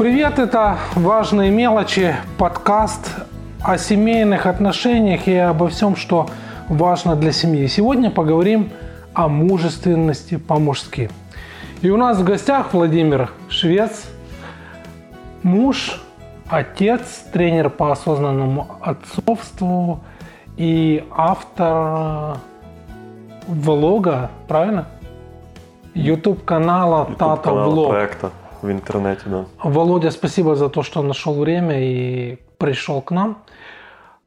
Привет, это «Важные мелочи», подкаст о семейных отношениях и обо всем, что важно для семьи. Сегодня поговорим о мужественности по-мужски. И у нас в гостях Владимир Швец, муж, отец, тренер по осознанному отцовству и автор влога, правильно? YouTube канала YouTube Тата Влог. проекта в интернете, да. Володя, спасибо за то, что нашел время и пришел к нам.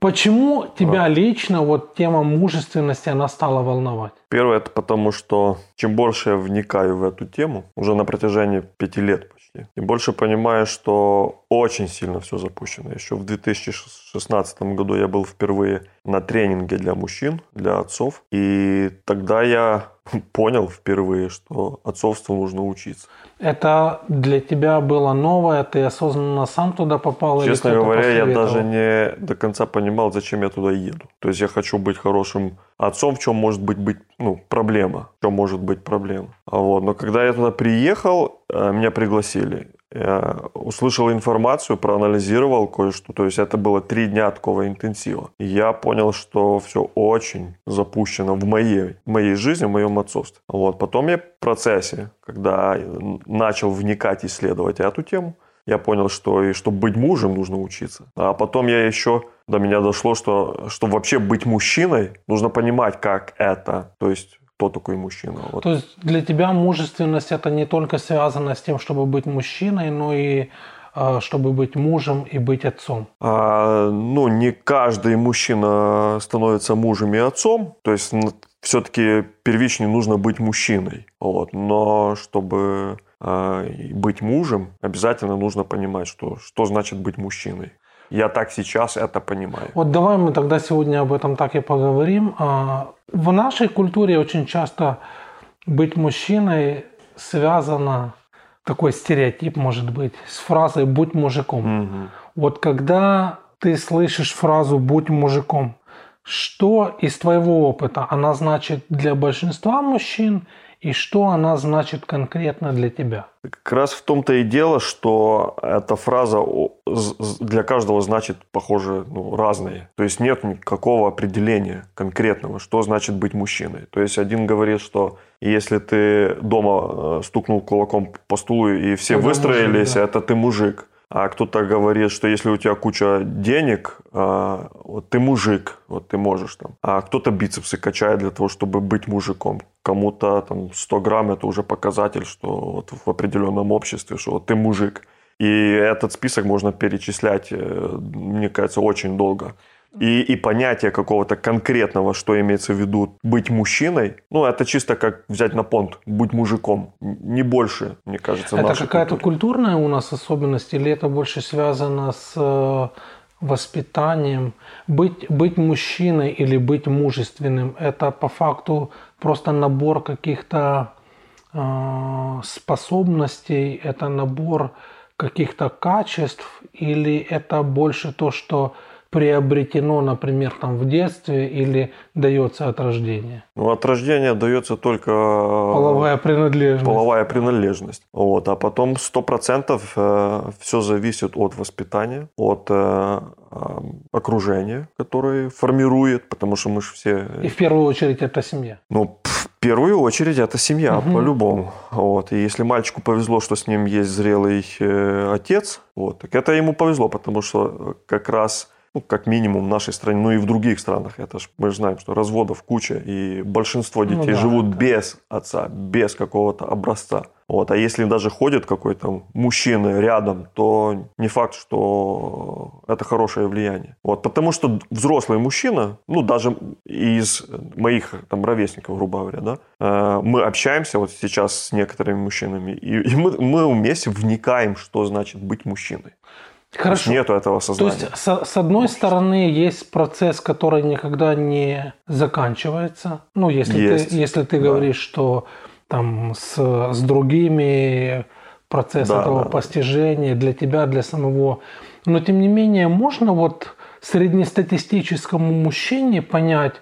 Почему тебя лично вот тема мужественности она стала волновать? Первое, это потому, что чем больше я вникаю в эту тему, уже на протяжении пяти лет почти, тем больше понимаю, что очень сильно все запущено. Еще в 2016 году я был впервые на тренинге для мужчин, для отцов, и тогда я понял впервые, что отцовству нужно учиться. Это для тебя было новое, ты осознанно сам туда попал? или Честно кто-то говоря, я даже не до конца понимал, зачем я туда еду. То есть я хочу быть хорошим отцом, в чем может быть, быть ну, проблема, в чем может быть проблема. А Вот. Но когда я туда приехал, э, меня пригласили. Я услышал информацию, проанализировал кое-что. То есть это было три дня такого интенсива. И я понял, что все очень запущено в моей, в моей жизни, в моем отцовстве. Вот. Потом я в процессе, когда начал вникать, исследовать эту тему, я понял, что и чтобы быть мужем нужно учиться. А потом я еще до меня дошло, что чтобы вообще быть мужчиной, нужно понимать, как это. То есть кто такой мужчина. Вот. То есть для тебя мужественность это не только связано с тем, чтобы быть мужчиной, но и э, чтобы быть мужем и быть отцом. А, ну, не каждый мужчина становится мужем и отцом. То есть все-таки первичнее нужно быть мужчиной. Вот. Но чтобы и быть мужем, обязательно нужно понимать, что, что значит быть мужчиной. Я так сейчас это понимаю. Вот давай мы тогда сегодня об этом так и поговорим. А, В нашей культуре очень часто быть мужчиной связано, такой стереотип может быть, с фразой «будь мужиком». Мгм. Вот когда ты слышишь фразу «будь мужиком», что из твоего опыта она значит для большинства мужчин и что она значит конкретно для тебя? Как раз в том-то и дело, что эта фраза для каждого значит, похоже, ну, разные. То есть нет никакого определения конкретного, что значит быть мужчиной. То есть один говорит, что если ты дома э, стукнул кулаком по стулу и все Тогда выстроились, мужик, да. это ты мужик. А кто-то говорит, что если у тебя куча денег, а, вот ты мужик, вот ты можешь там. А кто-то бицепсы качает для того, чтобы быть мужиком. Кому-то там 100 грамм это уже показатель, что вот в определенном обществе, что вот ты мужик. И этот список можно перечислять, э, мне кажется, очень долго. И, и понятие какого-то конкретного, что имеется в виду быть мужчиной, ну, это чисто как взять на понт, быть мужиком. Не больше, мне кажется, это какая-то культурная у нас особенность или это больше связано с э, воспитанием? Быть, быть мужчиной или быть мужественным – это по факту просто набор каких-то э, способностей, это набор каких-то качеств или это больше то, что приобретено, например, там в детстве или дается от рождения? Ну, от рождения дается только э, Половая принадлежность. половая принадлежность. Вот. А потом 100% все зависит от воспитания, от э, э, окружения, которое формирует, потому что мы же все... И в первую очередь это семья. Ну, в первую очередь это семья, Мгм. по-любому. Вот. И если мальчику повезло, что с ним есть зрелый э, отец, вот, так это ему повезло, потому что э, как раз ну, как минимум в нашей стране, ну и в других странах, это ж, мы же знаем, что разводов куча, и большинство Ну детей да, живут да. без отца, без какого-то образца. Вот. А если даже ходит какой-то мужчина рядом, то не факт, что это хорошее влияние. Вот. Потому что взрослый мужчина, ну даже из моих там ровесников, грубо говоря, да, э, мы общаемся вот сейчас с некоторыми мужчинами, и, и мы, мы вместе вникаем, что значит быть мужчиной. То Хорошо. нету этого То сознания. есть, с, с одной стороны, есть процесс, который никогда не заканчивается. Ну, если Есть, ты, если ты да. говоришь, что там с, с другими процесс Да, этого да. постижения для тебя, для самого. Но тем не менее, можно вот среднестатистическому мужчине понять,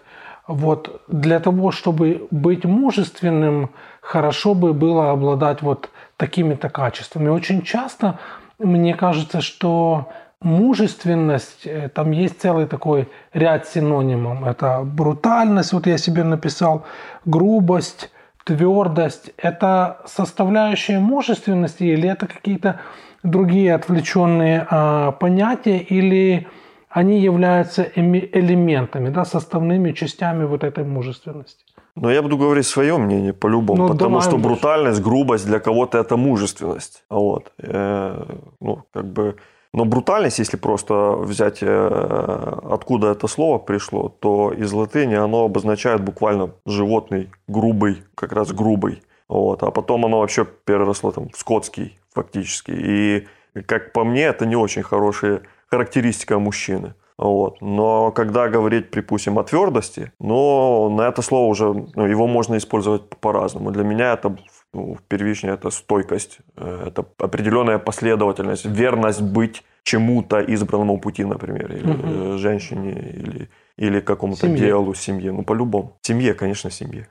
вот для того, чтобы быть мужественным, хорошо бы было обладать вот такими-то качествами. Очень часто мне кажется, что мужественность, э, там есть целый такой ряд синонимов. Это брутальность, вот я себе написал, грубость, твердость. Это составляющие мужественности или это какие-то другие отвлеченные а, понятия или они являются элементами, да, составными частями вот этой мужественности? Но я буду говорить свое мнение по-любому, ну, потому что брутальность, грубость для кого-то это мужественность. Вот. Э, ну, как бы но брутальность, если просто взять, э, откуда это слово пришло, то из латыни оно обозначает буквально животный, грубый, как раз грубый. Вот. А потом оно вообще переросло там, в скотский фактически. И, как по мне, это не очень хорошая характеристика мужчины. Вот. Но когда говорить, припустим, о твердости, но на это слово уже, ну, его можно использовать по-разному. Для меня это ну, первичная это стойкость, э, это определенная последовательность, верность быть чему-то избранному пути, например, или угу. женщине, или, или какому-то семье. делу, семье. Ну, по-любому. Семье, конечно, семье.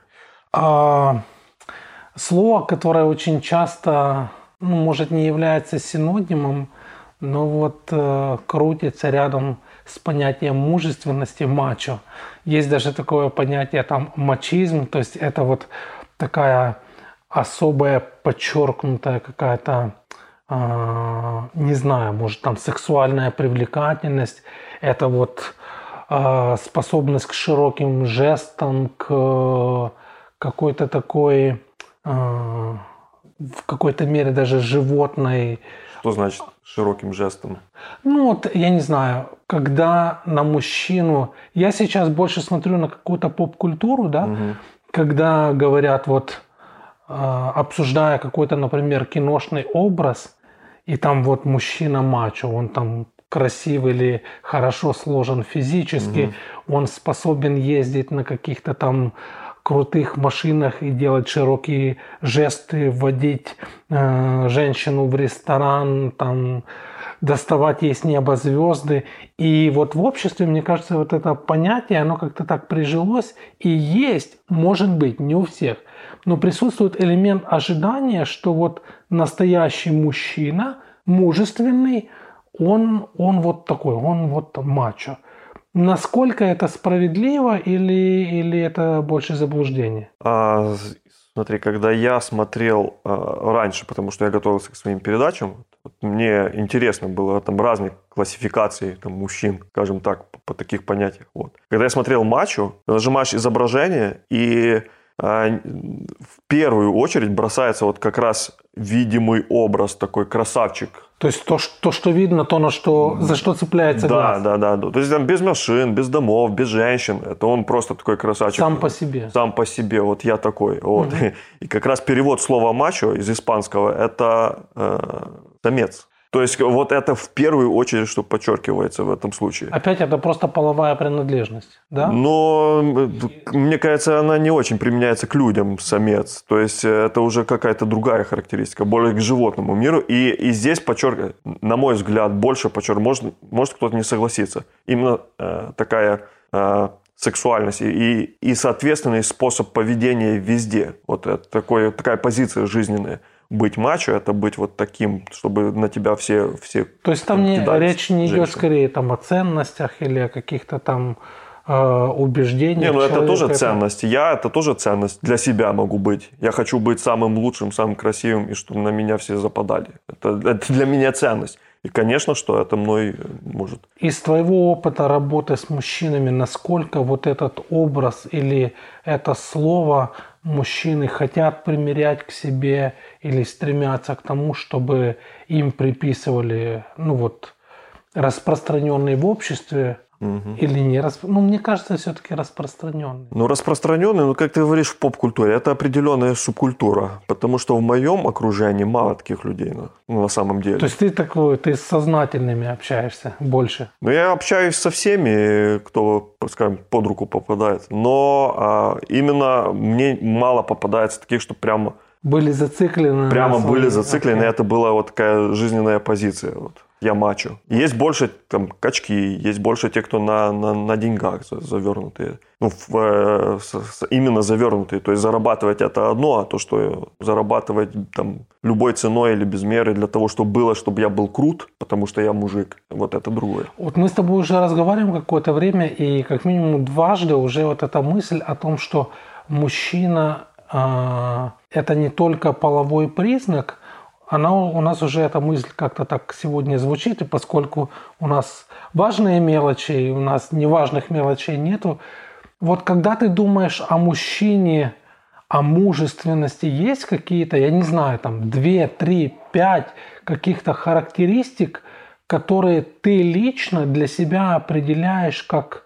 А, слово, которое очень часто, ну, может, не является синонимом, но вот э, крутится рядом с понятием мужественности мачо. Есть даже такое понятие там мачизм, то есть это вот такая особая подчеркнутая какая-то, э, не знаю, может там сексуальная привлекательность, это вот э, способность к широким жестам, к какой-то такой, э, в какой-то мере даже животной. Что значит широким жестом? Ну вот, я не знаю, когда на мужчину... Я сейчас больше смотрю на какую-то поп-культуру, да, угу. когда говорят вот а, обсуждая какой-то, например, киношный образ, и там вот мужчина мачо, он там красивый или хорошо сложен физически, угу. он способен ездить на каких-то там крутых машинах и делать широкие жесты, вводить э, женщину в ресторан, там доставать ей с неба звезды. И вот в обществе, мне кажется, вот это понятие, оно как-то так прижилось и есть, может быть, не у всех – но присутствует элемент ожидания, что вот настоящий мужчина, мужественный, он, он вот такой, он вот мачо. Насколько это справедливо или, или это больше заблуждение? А, смотри, когда я смотрел а, раньше, потому что я готовился к своим передачам, вот мне интересно было там разные классификации там, мужчин, скажем так, по, по таких понятиях. Вот. Когда я смотрел матчу, нажимаешь изображение и в первую очередь бросается вот как раз видимый образ, такой красавчик. То есть то, что, что видно, то, на что, за что цепляется да, глаз. Да, да, да. То есть там без машин, без домов, без женщин. Это он просто такой красавчик. Сам по себе. Сам по себе. Вот я такой. Вот. Угу. И как раз перевод слова мачо из испанского – это э, самец. То есть вот это в первую очередь, что подчеркивается в этом случае. Опять это просто половая принадлежность, да? Но мне кажется, она не очень применяется к людям, самец. То есть это уже какая-то другая характеристика, более к животному миру. И, и здесь подчеркивает, на мой взгляд, больше подчеркивает, может, может кто-то не согласиться. Именно э, такая э, сексуальность и, и соответственный способ поведения везде. Вот это такое, такая позиция жизненная быть мачо, это быть вот таким, чтобы на тебя все... все То есть там не, речь не женщин. идет скорее там, о ценностях или о каких-то там э, убеждениях. Не, ну это тоже это... ценность. Я это тоже ценность для себя могу быть. Я хочу быть самым лучшим, самым красивым, и чтобы на меня все западали. Это, это для меня ценность. И, конечно, что это мной э, может. Из твоего опыта работы с мужчинами, насколько вот этот образ или это слово мужчины хотят примерять к себе или стремятся к тому, чтобы им приписывали, ну вот, распространенные в обществе Угу. Или не расп... Ну, мне кажется, все-таки распространенный. Ну, распространенный, ну, как ты говоришь, в поп-культуре, это определенная субкультура. Потому что в моем окружении мало таких людей, ну, ну, на самом деле. То есть ты такой, ты с сознательными общаешься больше? Ну, я общаюсь со всеми, кто, скажем, под руку попадает. Но а, именно мне мало попадается таких, что прямо были зациклены. Прямо были зациклены, okay. это была вот такая жизненная позиция. Вот. Я мачо. Есть больше там качки, есть больше те, кто на, на, на деньгах завернутые. Ну, в, э, с, с, именно завернутые. То есть зарабатывать это одно, а то, что зарабатывать там любой ценой или без меры для того, чтобы было, чтобы я был крут, потому что я мужик, вот это другое. Вот мы с тобой уже разговариваем какое-то время, и как минимум дважды уже вот эта мысль о том, что мужчина э, это не только половой признак, она у нас уже эта мысль как-то так сегодня звучит, и поскольку у нас важные мелочи, и у нас неважных мелочей нету, вот когда ты думаешь о мужчине, о мужественности, есть какие-то, я не знаю, там две, три, пять каких-то характеристик, которые ты лично для себя определяешь как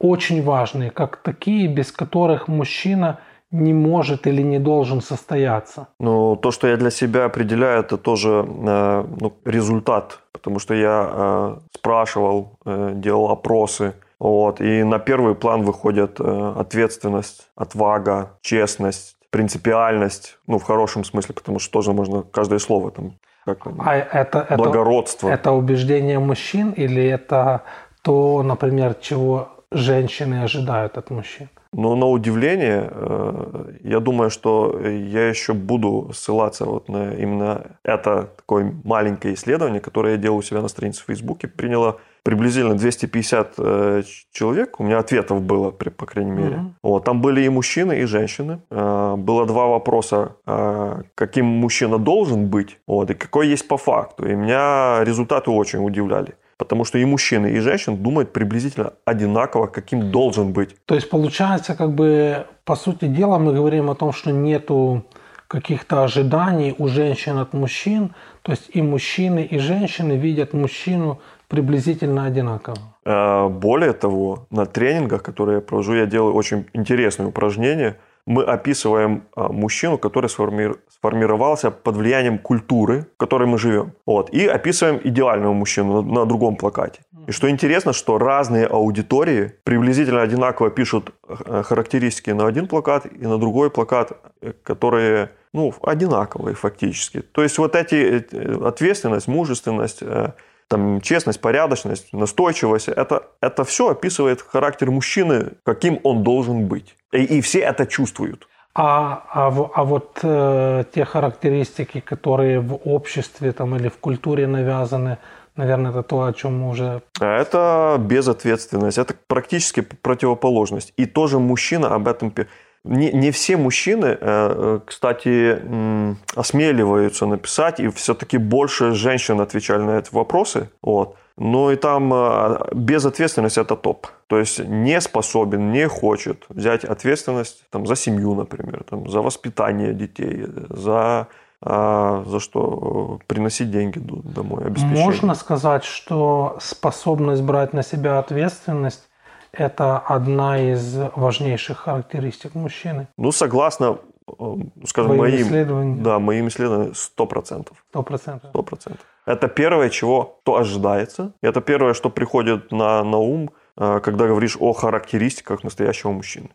очень важные, как такие, без которых мужчина – не может или не должен состояться? Ну, то, что я для себя определяю, это тоже э, ну, результат, потому что я э, спрашивал, э, делал опросы, вот, и на первый план выходит э, ответственность, отвага, честность, принципиальность, ну, в хорошем смысле, потому что тоже можно каждое слово там как а это, это, благородство. Это убеждение мужчин или это то, например, чего женщины ожидают от мужчин? Но на удивление, э, я думаю, что я еще буду ссылаться вот на именно это такое маленькое исследование, которое я делал у себя на странице в Фейсбуке. Приняло приблизительно 250 э, человек. У меня ответов было, по крайней мере. Mm-hmm. Вот, там были и мужчины, и женщины. Э, было два вопроса, каким мужчина должен быть, вот, и какой есть по факту. И меня результаты очень удивляли. Потому что и мужчины, и женщины думают приблизительно одинаково, каким должен быть. То есть получается, как бы, по сути дела, мы говорим о том, что нету каких-то ожиданий у женщин от мужчин. То есть и мужчины, и женщины видят мужчину приблизительно одинаково. Э, более того, на тренингах, которые я провожу, я делаю очень интересные упражнения – мы описываем а, мужчину, который сформировался под влиянием культуры, в которой мы живем. Вот. И описываем идеального мужчину на, на другом плакате. И что интересно, что разные аудитории приблизительно одинаково пишут э, характеристики на один плакат и на другой плакат, э, которые ну, одинаковые фактически. То есть вот эти э, ответственность, мужественность, там, честность, порядочность, настойчивость, это, это все описывает характер мужчины, каким он должен быть. И, и все это чувствуют. А, а, а вот э, те характеристики, которые в обществе там, или в культуре навязаны, наверное, это то, о чем мы уже... Это безответственность, это практически противоположность. И тоже мужчина об этом не, не все мужчины, э, э, кстати, осмеливаются написать, и все-таки больше женщин отвечали на эти вопросы. Вот. Но и там э, безответственность – это топ. То есть не способен, не хочет взять ответственность там, за семью, например, там, за воспитание детей, за за что приносить деньги домой, обеспечение. Можно сказать, что способность брать на себя ответственность это одна из важнейших характеристик мужчины. Ну, согласно, э, скажем, моим, моим исследованиям. Да, моим исследованиям 100%. 100%. 100%. Это первое, чего то ожидается. Это первое, что приходит на, на ум, э, когда говоришь о характеристиках настоящего мужчины.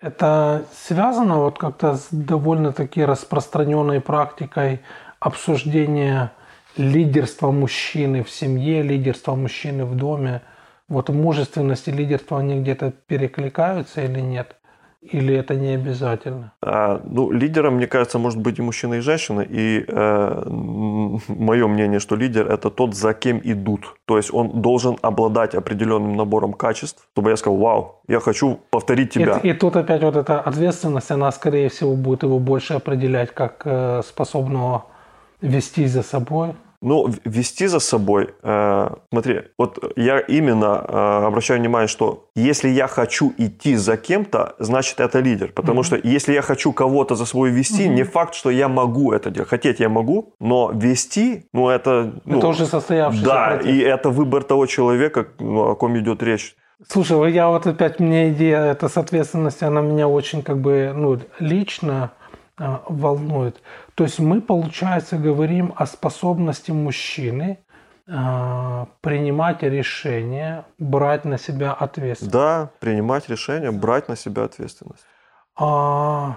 Это связано вот как-то с довольно-таки распространенной практикой обсуждения лидерства мужчины в семье, лидерства мужчины в доме – вот мужественность и лидерство, они где-то перекликаются или нет? Или это не обязательно? А, ну, лидером, мне кажется, может быть и мужчина, и женщина. И э, мое мнение, что лидер – это тот, за кем идут. То есть он должен обладать определенным набором качеств, чтобы я сказал, вау, я хочу повторить тебя. И, и тут опять вот эта ответственность, она, скорее всего, будет его больше определять как э, способного вести за собой, ну, вести за собой, э, смотри, вот я именно э, обращаю внимание, что если я хочу идти за кем-то, значит это лидер. Потому mm-hmm. что если я хочу кого-то за собой вести, mm-hmm. не факт, что я могу это делать. Хотеть я могу, но вести, ну это... Ну, это уже состоявшийся Да, против. и это выбор того человека, ну, о ком идет речь. Слушай, я вот опять, мне идея эта с ответственностью, она меня очень как бы, ну, лично волнует. То есть мы, получается, говорим о способности мужчины э, принимать решения, брать на себя ответственность. Да, принимать решения, брать на себя ответственность. А,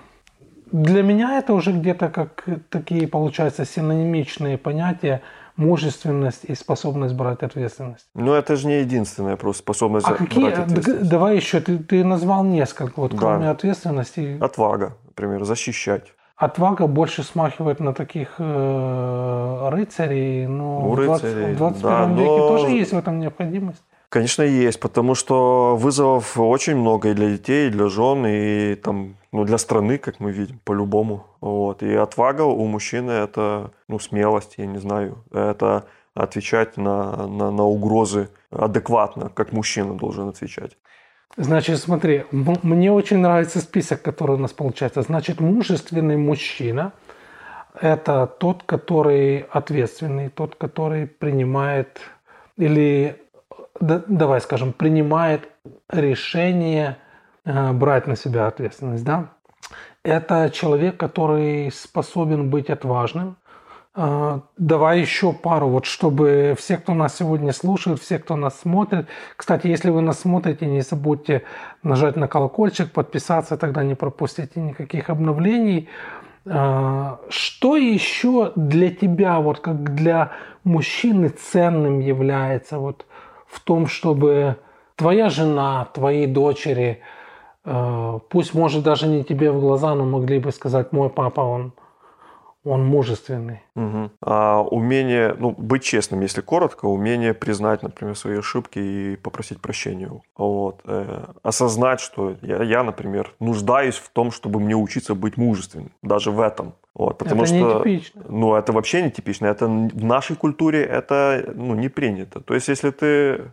для меня это уже где-то как такие, получается, синонимичные понятия мужественность и способность брать ответственность. Ну, это же не единственная просто способность А брать какие, ответственность. давай еще, ты, ты назвал несколько, вот Да. кроме ответственности. Отвага, например, защищать. Отвага больше смахивает на таких э, рыцарей, но Ну, в 20 рыцарей, в 21 да, веке но- тоже есть в этом необходимость. Конечно, есть, потому что вызовов очень много и для детей, и для жен, и там, ну, для страны, как мы видим, по-любому. Вот. И отвага у мужчины – это ну, смелость, я не знаю. Это отвечать на, на, на угрозы адекватно, как мужчина должен отвечать. Значит, смотри, мне очень нравится список, который у нас получается. Значит, мужественный мужчина – это тот, который ответственный, тот, который принимает или, да- давай скажем, принимает решение э, брать на себя ответственность, да? Это человек, который способен быть отважным. Э, Давай еще пару, вот чтобы все, кто нас сегодня слушает, все, кто нас смотрит. Кстати, если вы нас смотрите, не забудьте нажать на колокольчик, подписаться, тогда не пропустите никаких обновлений. Э, Что еще для тебя, вот как для мужчины ценным является вот в том, чтобы твоя жена, твои дочери, э, пусть может даже не тебе в глаза, но могли бы сказать, мой папа, он, он мужественный. Мгм. А умение, ну, быть честным, если коротко, умение признать, например, свои ошибки и попросить прощения. Вот. Э, осознать, что я, я, например, нуждаюсь в том, чтобы мне учиться быть мужественным, даже в этом. Вот, потому Это что, нетипично. ну, это вообще нетипично. Это в нашей культуре это, ну, не принято. То есть, если ты,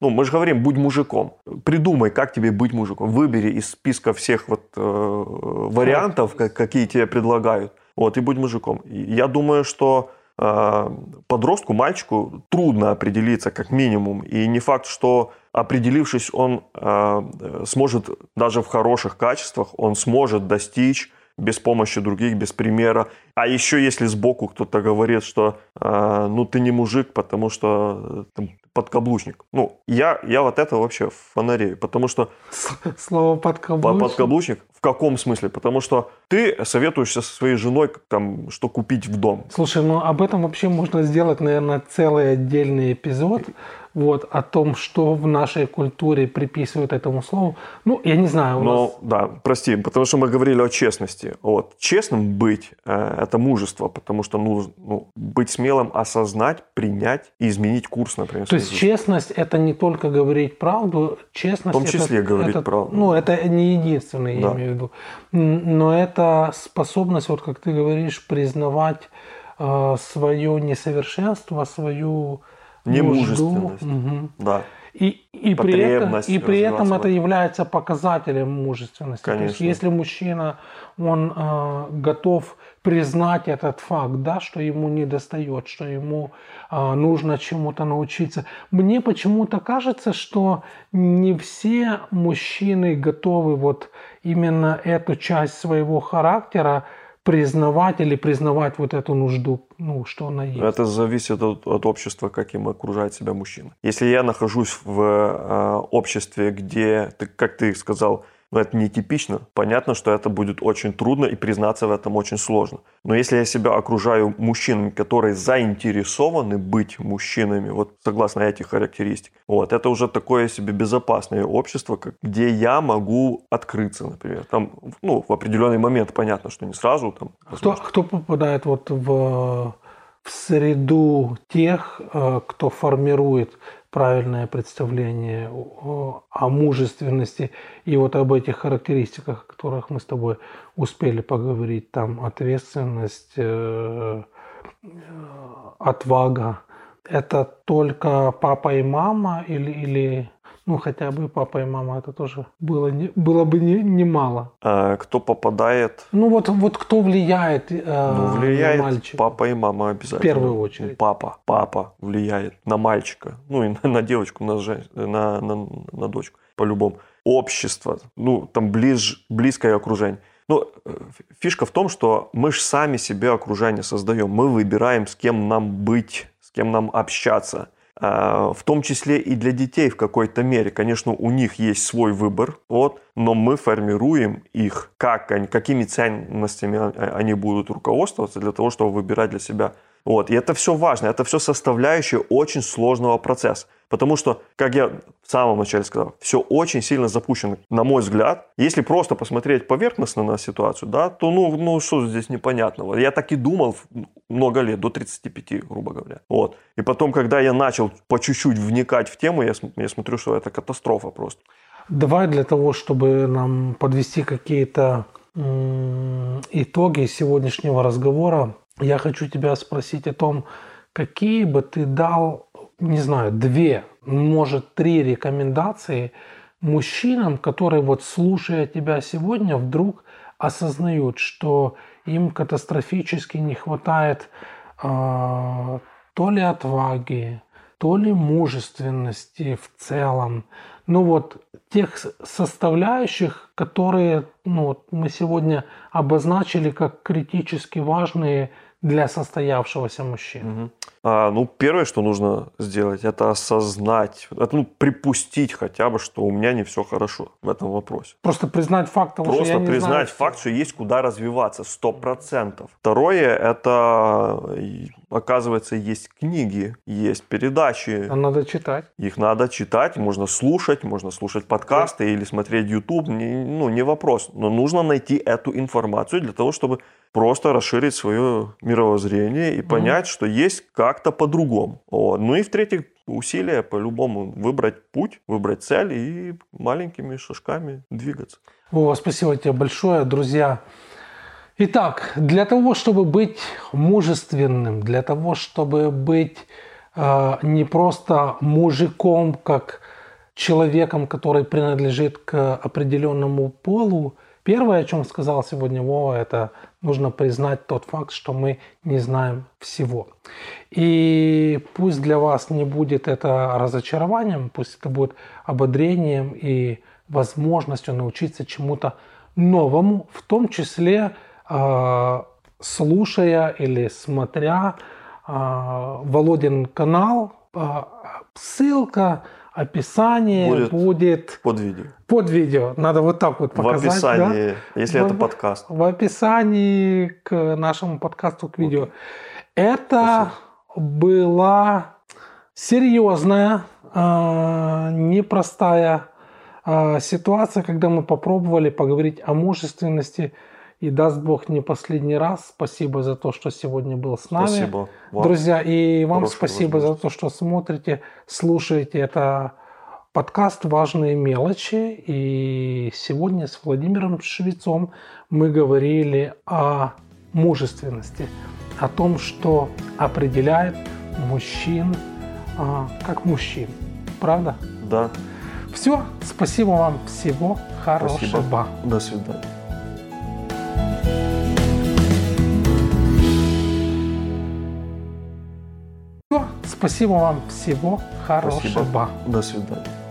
ну, мы же говорим, будь мужиком. Придумай, как тебе быть мужиком. Выбери из списка всех вот э, вариантов, как- какие тебе предлагают. Вот, и будь мужиком. Я думаю, что э, подростку, мальчику трудно определиться как минимум. И не факт, что определившись, он э, сможет даже в хороших качествах, он сможет достичь без помощи других, без примера. А еще если сбоку кто-то говорит, что э, ну ты не мужик, потому что э, подкаблучник. Ну, я, я вот это вообще фонарею, потому что Слово по- подкаблучник. подкаблучник в каком смысле? Потому что ты советуешься со своей женой, там, что купить в дом. Слушай, ну об этом вообще можно сделать, наверное, целый отдельный эпизод. Вот, о том, что в нашей культуре приписывают этому слову. Ну, я не знаю, у Но, нас да, прости, потому что мы говорили о честности. Вот. Честным быть э, это мужество, потому что нужно ну, быть смелым, осознать, принять и изменить курс, например. То есть честность это не только говорить правду, честность В том числе это, говорить это- правду. Ну, это не единственное, я Да. имею в виду. Но это способность, вот как ты говоришь, признавать свое несовершенство, свою. Немужественность. Мгм. Да. И, и при этом, и при этом это является показателем мужественности. То есть, Конечно. если мужчина, он э, готов признать этот факт, да, что ему не достает, что ему э, нужно чему-то научиться. Мне почему-то кажется, что не все мужчины готовы вот именно эту часть своего характера признавать или признавать вот эту нужду, ну, что она есть. Это зависит от, от общества, как им окружает себя мужчина. Если я нахожусь в э, обществе, где, ты, как ты сказал, ну, это нетипично, понятно, что это будет очень трудно и признаться в этом очень сложно. Но если я себя окружаю мужчинами, которые заинтересованы быть мужчинами, вот согласно этих характеристик, вот, это уже такое себе безопасное общество, как, где я могу открыться, например. Там, ну, в определенный момент, понятно, что не сразу, там, Кто, кто попадает вот в, в среду тех, э, кто формирует правильное представление о, о мужественности и вот об этих характеристиках, о которых мы с тобой успели поговорить, там ответственность, э, э, отвага, это только папа и мама или, или ну хотя бы папа и мама, это тоже было, не, было бы не- немало. э, кто попадает Ну вот, вот кто влияет, э, Ну, влияет на мальчика? папа и мама обязательно. В первую очередь. Ну, Папа, папа влияет на мальчика, ну и на, на девочку, на, жен- на, на, на дочку, по-любому. Общество, ну там ближ, близкое окружение. Ну, э, фишка в том, что мы же сами себе окружение создаем. Мы выбираем, с кем нам быть, с кем нам общаться. А, В том числе и для детей в какой-то мере. Конечно, у них есть свой выбор, вот, но мы формируем их, как какими ценностями а- они будут руководствоваться для того, чтобы выбирать для себя Вот, и это все важно, это все составляющие очень сложного процесса. Потому что, как я в самом начале сказал, все очень сильно запущено, на мой взгляд. Если просто посмотреть поверхностно на ситуацию, да, то ну, ну что здесь непонятного? Я так и думал много лет, до 35, грубо говоря. Вот. И потом, когда я начал по чуть-чуть вникать в тему, я, я смотрю, что это катастрофа просто. Давай для того, чтобы нам подвести какие-то итоги сегодняшнего разговора, я хочу тебя спросить о том, какие бы ты дал, не знаю, две, может, три рекомендации мужчинам, которые вот слушая тебя сегодня, вдруг осознают, что им катастрофически не хватает э, то ли отваги, то ли мужественности в целом, ну вот тех составляющих, которые ну, мы сегодня обозначили как критически важные для состоявшегося мужчины? Угу. А, ну, первое, что нужно сделать, это осознать, это, ну, припустить хотя бы, что у меня не все хорошо в этом вопросе. Просто признать факт того, Просто что я не признать знаю, факт, что есть куда развиваться, сто процентов. Второе, это, оказывается, есть книги, есть передачи. А надо читать. Их надо читать, можно слушать, можно слушать подкасты да. или смотреть YouTube, не, ну, не вопрос. Но нужно найти эту информацию для того, чтобы просто расширить свое мировоззрение и понять, mm-hmm. что есть как-то по-другому. Вот. Ну и в-третьих, усилия по-любому выбрать путь, выбрать цель и маленькими шажками двигаться. О, спасибо тебе большое, друзья. Итак, для того, чтобы быть мужественным, для того, чтобы быть э, не просто мужиком, как человеком, который принадлежит к определенному полу, Первое, о чем сказал сегодня Вова, это нужно признать тот факт, что мы не знаем всего. И пусть для вас не будет это разочарованием, пусть это будет ободрением и возможностью научиться чему-то новому, в том числе э, слушая или смотря э, Володин канал. Э, ссылка описание будет, будет под видео. Под видео. Надо вот так вот показать. В описании, да? если в, это подкаст. В описании к нашему подкасту, к видео. Okay. Это Спасибо. была серьезная, э, непростая э, ситуация, когда мы попробовали поговорить о мужественности и даст Бог не последний раз. Спасибо за то, что сегодня был с нами. Спасибо. Вам. Друзья, и вам спасибо за то, что смотрите, слушаете. Это подкаст «Важные мелочи». И сегодня с Владимиром Швецом мы говорили о мужественности, о том, что определяет мужчин а, как мужчин. Правда? Да. Все, спасибо вам, всего хорошего. Спасибо. До свидания. Спасибо вам всего хорошего. Спасибо. До свидания.